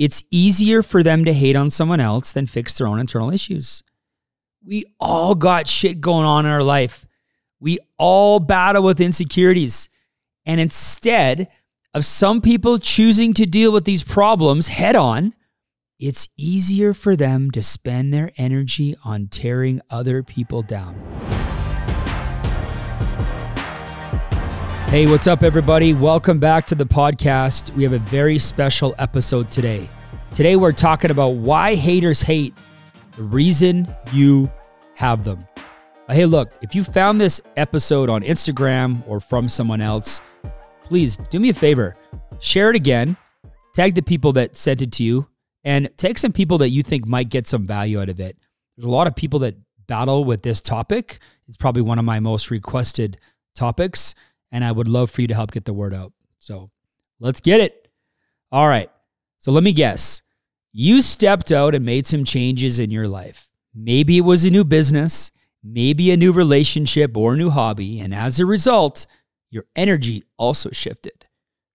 it's easier for them to hate on someone else than fix their own internal issues. We all got shit going on in our life. We all battle with insecurities. And instead of some people choosing to deal with these problems head on, it's easier for them to spend their energy on tearing other people down. Hey, what's up, everybody? Welcome back to the podcast. We have a very special episode today. Today, we're talking about why haters hate, the reason you have them. Hey, look, if you found this episode on Instagram or from someone else, please do me a favor share it again, tag the people that sent it to you, and take some people that you think might get some value out of it. There's a lot of people that battle with this topic. It's probably one of my most requested topics, and I would love for you to help get the word out. So let's get it. All right. So let me guess. You stepped out and made some changes in your life. Maybe it was a new business, maybe a new relationship or new hobby, and as a result, your energy also shifted.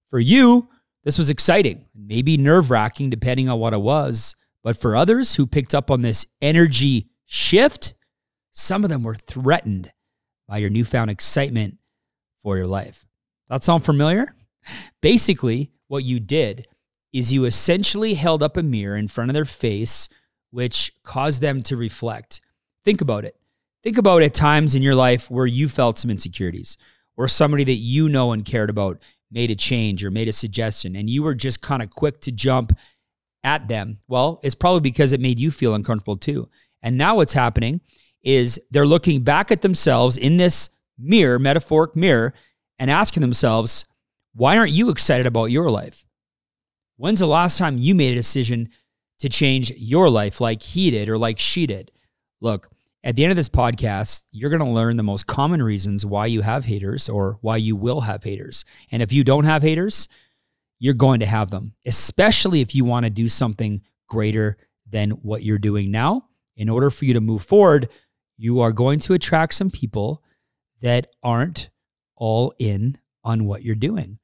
For you, this was exciting, maybe nerve wracking depending on what it was. But for others who picked up on this energy shift, some of them were threatened by your newfound excitement for your life. That sound familiar? Basically, what you did is you essentially held up a mirror in front of their face, which caused them to reflect. Think about it. Think about at times in your life where you felt some insecurities, or somebody that you know and cared about made a change or made a suggestion and you were just kind of quick to jump at them, well, it's probably because it made you feel uncomfortable too. And now what's happening is they're looking back at themselves in this mirror, metaphoric mirror, and asking themselves, why aren't you excited about your life? When's the last time you made a decision to change your life like he did or like she did? Look, at the end of this podcast, you're going to learn the most common reasons why you have haters or why you will have haters. And if you don't have haters, you're going to have them, especially if you want to do something greater than what you're doing now. In order for you to move forward, you are going to attract some people that aren't all in on what you're doing.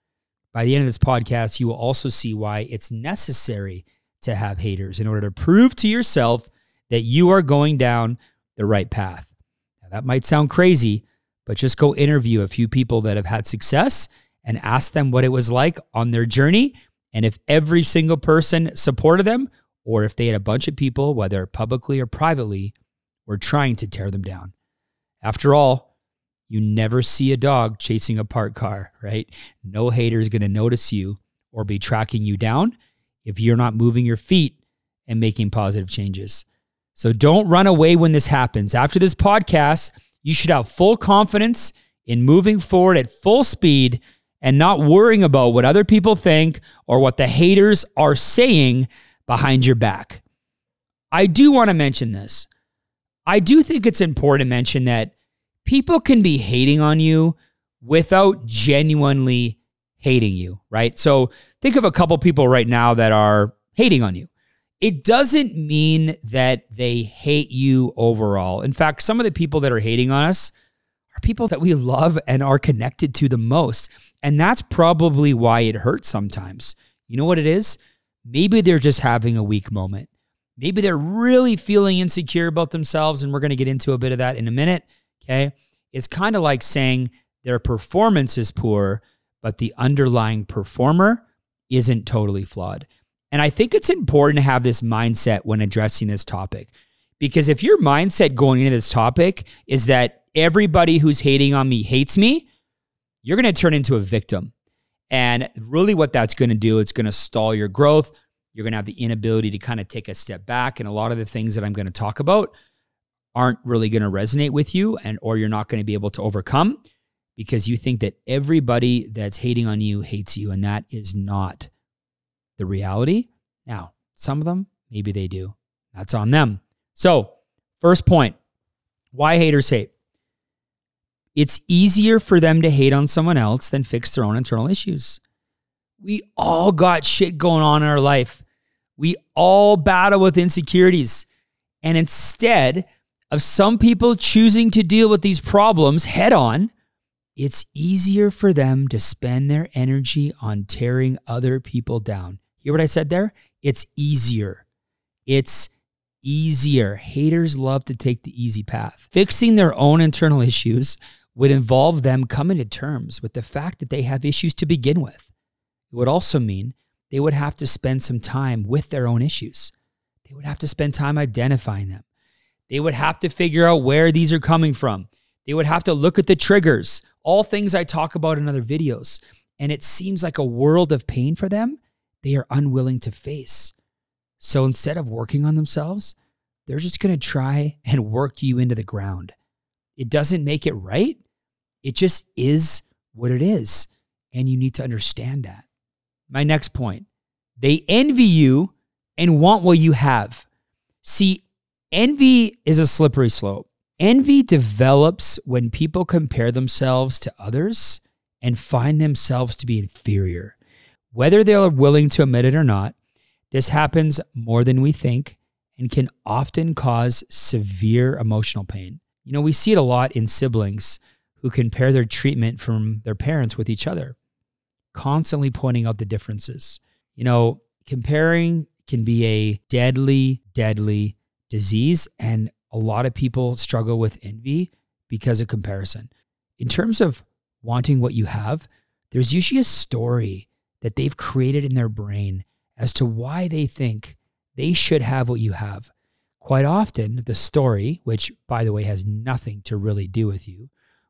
By the end of this podcast, you will also see why it's necessary to have haters in order to prove to yourself that you are going down the right path. Now, that might sound crazy, but just go interview a few people that have had success and ask them what it was like on their journey. And if every single person supported them, or if they had a bunch of people, whether publicly or privately, were trying to tear them down. After all, you never see a dog chasing a parked car, right? No hater is going to notice you or be tracking you down if you're not moving your feet and making positive changes. So don't run away when this happens. After this podcast, you should have full confidence in moving forward at full speed and not worrying about what other people think or what the haters are saying behind your back. I do want to mention this. I do think it's important to mention that people can be hating on you without genuinely hating you, right? So think of a couple people right now that are hating on you it doesn't mean that they hate you overall. In fact, some of the people that are hating on us are people that we love and are connected to the most. And that's probably why it hurts sometimes. You know what it is? Maybe they're just having a weak moment. Maybe they're really feeling insecure about themselves. And we're going to get into a bit of that in a minute. Okay. It's kind of like saying their performance is poor, but the underlying performer isn't totally flawed. And I think it's important to have this mindset when addressing this topic. Because if your mindset going into this topic is that everybody who's hating on me hates me, you're going to turn into a victim. And really, what that's going to do, it's going to stall your growth. You're going to have the inability to kind of take a step back. And a lot of the things that I'm going to talk about aren't really going to resonate with you, and or you're not going to be able to overcome because you think that everybody that's hating on you hates you. And that is not the reality. Now, some of them, maybe they do. That's on them. So, first point why haters hate. It's easier for them to hate on someone else than fix their own internal issues. We all got shit going on in our life. We all battle with insecurities. And instead of some people choosing to deal with these problems head on, it's easier for them to spend their energy on tearing other people down. Hear what I said there? It's easier. It's easier. Haters love to take the easy path. Fixing their own internal issues would involve them coming to terms with the fact that they have issues to begin with. It would also mean they would have to spend some time with their own issues. They would have to spend time identifying them. They would have to figure out where these are coming from. They would have to look at the triggers, all things I talk about in other videos. And it seems like a world of pain for them they are unwilling to face. So instead of working on themselves, they're just going to try and work you into the ground. It doesn't make it right. It just is what it is. And you need to understand that. My next point they envy you and want what you have. See, envy is a slippery slope. Envy develops when people compare themselves to others and find themselves to be inferior. Whether they are willing to admit it or not, this happens more than we think and can often cause severe emotional pain. You know, we see it a lot in siblings who compare their treatment from their parents with each other, constantly pointing out the differences. You know, comparing can be a deadly, deadly disease. And a lot of people struggle with envy because of comparison. In terms of wanting what you have, there's usually a story that they've created in their brain as to why they think they should have what you have. Quite often, the story, which by the way has nothing to really do with you,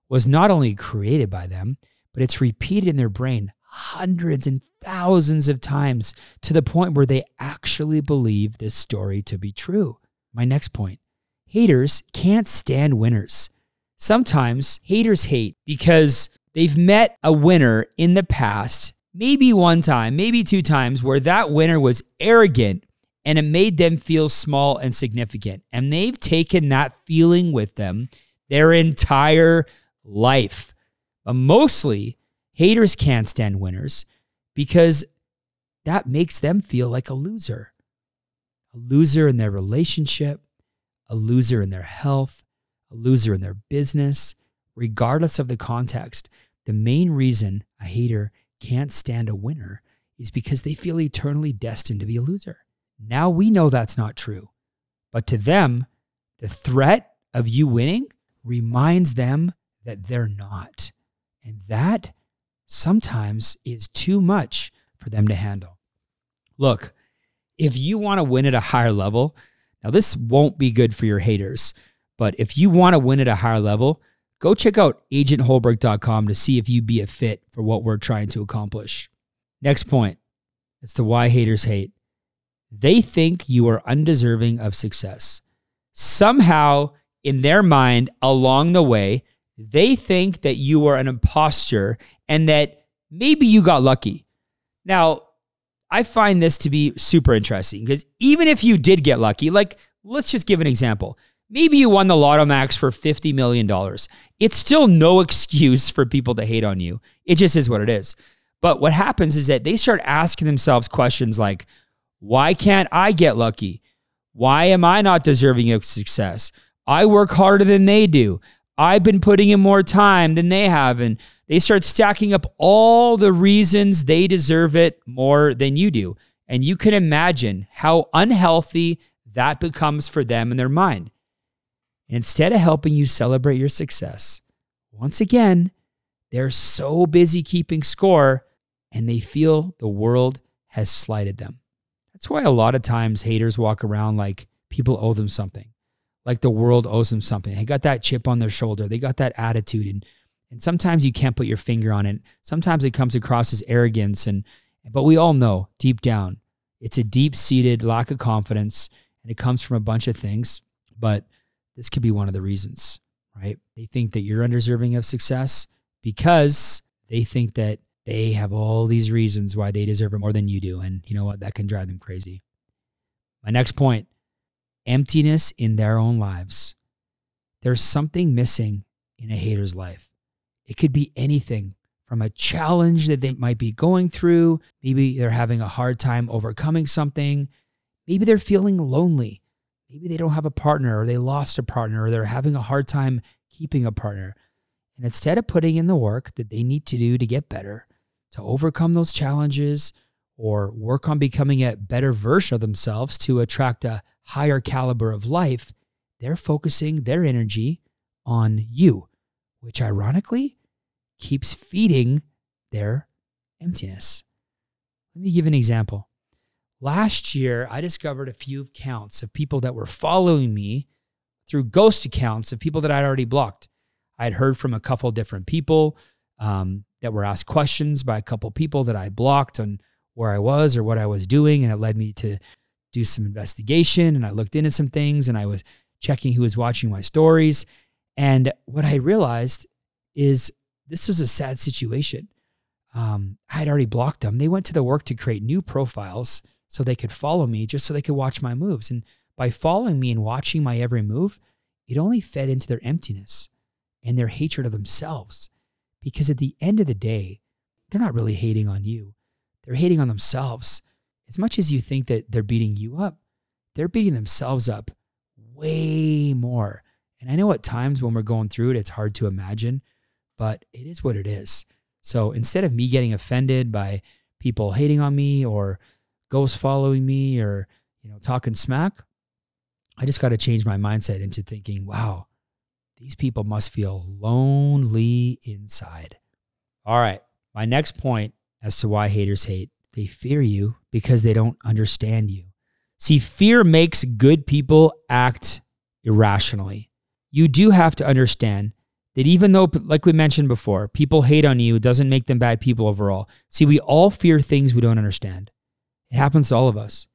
was not only created by them, but it's repeated in their brain hundreds and thousands of times to the point where they actually believe this story to be true. My next point haters can't stand winners. Sometimes haters hate because they've met a winner in the past, maybe one time, maybe two times, where that winner was arrogant and it made them feel small and significant. And they've taken that feeling with them their entire life. But mostly, haters can't stand winners because that makes them feel like a loser. A loser in their relationship, a loser in their health, a loser in their business, regardless of the context. The main reason a hater can't stand a winner is because they feel eternally destined to be a loser. Now we know that's not true. But to them, the threat of you winning reminds them that they're not. And that sometimes is too much for them to handle. Look, if you want to win at a higher level, now this won't be good for your haters, but if you want to win at a higher level, go check out agentholbrook.com to see if you'd be a fit for what we're trying to accomplish. Next point as to why haters hate. They think you are undeserving of success. Somehow, in their mind, along the way, they think that you are an impostor and that maybe you got lucky. Now, I find this to be super interesting because even if you did get lucky, like let's just give an example. Maybe you won the Lotto Max for $50 million. It's still no excuse for people to hate on you. It just is what it is. But what happens is that they start asking themselves questions like, why can't I get lucky? Why am I not deserving of success? I work harder than they do. I've been putting in more time than they have. And they start stacking up all the reasons they deserve it more than you do. And you can imagine how unhealthy that becomes for them in their mind. instead of helping you celebrate your success, once again, they're so busy keeping score and they feel the world has slighted them. That's why a lot of times haters walk around like people owe them something, like the world owes them something. They got that chip on their shoulder, they got that attitude. And, and sometimes you can't put your finger on it. Sometimes it comes across as arrogance. And, but we all know deep down, it's a deep seated lack of confidence and it comes from a bunch of things. But this could be one of the reasons, right? They think that you're undeserving of success because they think that they have all these reasons why they deserve it more than you do. And you know what? That can drive them crazy. My next point emptiness in their own lives. There's something missing in a hater's life. It could be anything from a challenge that they might be going through. Maybe they're having a hard time overcoming something. Maybe they're feeling lonely. Maybe they don't have a partner or they lost a partner or they're having a hard time keeping a partner. And instead of putting in the work that they need to do to get better, to overcome those challenges or work on becoming a better version of themselves to attract a higher caliber of life, they're focusing their energy on you, which ironically keeps feeding their emptiness. Let me give an example. Last year, I discovered a few accounts of people that were following me through ghost accounts of people that I'd already blocked. I had heard from a couple different people um, that were asked questions by a couple people that I blocked on where I was or what I was doing. And it led me to do some investigation. And I looked into some things and I was checking who was watching my stories. And what I realized is this was a sad situation. Um, I had already blocked them. They went to the work to create new profiles so they could follow me, just so they could watch my moves. And by following me and watching my every move, it only fed into their emptiness and their hatred of themselves. Because at the end of the day, they're not really hating on you, they're hating on themselves. As much as you think that they're beating you up, they're beating themselves up way more. And I know at times when we're going through it, it's hard to imagine, but it is what it is. So instead of me getting offended by people hating on me or ghosts following me or, you know, talking smack, I just got to change my mindset into thinking, wow, these people must feel lonely inside. All right. My next point as to why haters hate they fear you because they don't understand you. See, fear makes good people act irrationally. You do have to understand that even though, like we mentioned before, people hate on you, it doesn't make them bad people overall. See, we all fear things we don't understand. It happens to all of us.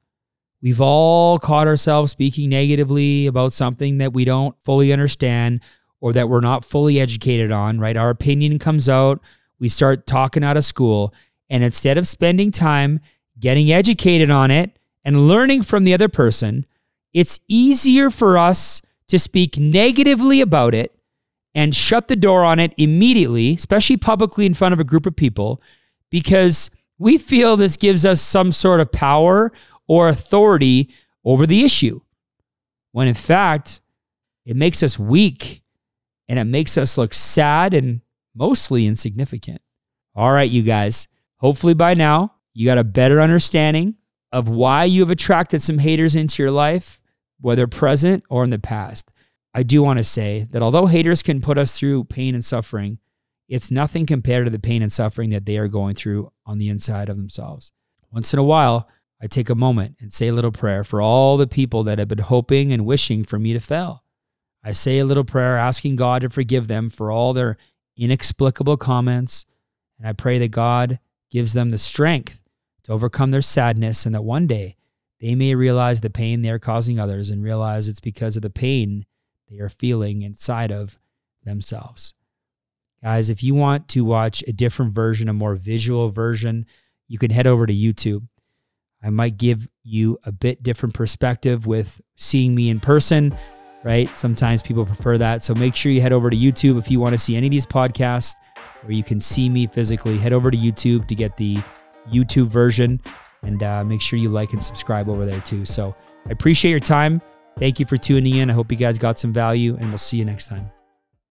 We've all caught ourselves speaking negatively about something that we don't fully understand or that we're not fully educated on, right? Our opinion comes out, we start talking out of school, and instead of spending time getting educated on it and learning from the other person, it's easier for us to speak negatively about it and shut the door on it immediately, especially publicly in front of a group of people, because we feel this gives us some sort of power or authority over the issue. When in fact, it makes us weak and it makes us look sad and mostly insignificant. All right, you guys. Hopefully by now, you got a better understanding of why you have attracted some haters into your life, whether present or in the past. I do want to say that although haters can put us through pain and suffering, it's nothing compared to the pain and suffering that they are going through on the inside of themselves. Once in a while, I take a moment and say a little prayer for all the people that have been hoping and wishing for me to fail. I say a little prayer asking God to forgive them for all their inexplicable comments, and I pray that God gives them the strength to overcome their sadness and that one day they may realize the pain they are causing others and realize it's because of the pain they are feeling inside of themselves. Guys, if you want to watch a different version, a more visual version, you can head over to YouTube. I might give you a bit different perspective with seeing me in person, right? Sometimes people prefer that. So make sure you head over to YouTube if you want to see any of these podcasts where you can see me physically. Head over to YouTube to get the YouTube version and uh, make sure you like and subscribe over there too. So I appreciate your time. Thank you for tuning in. I hope you guys got some value, and we'll see you next time.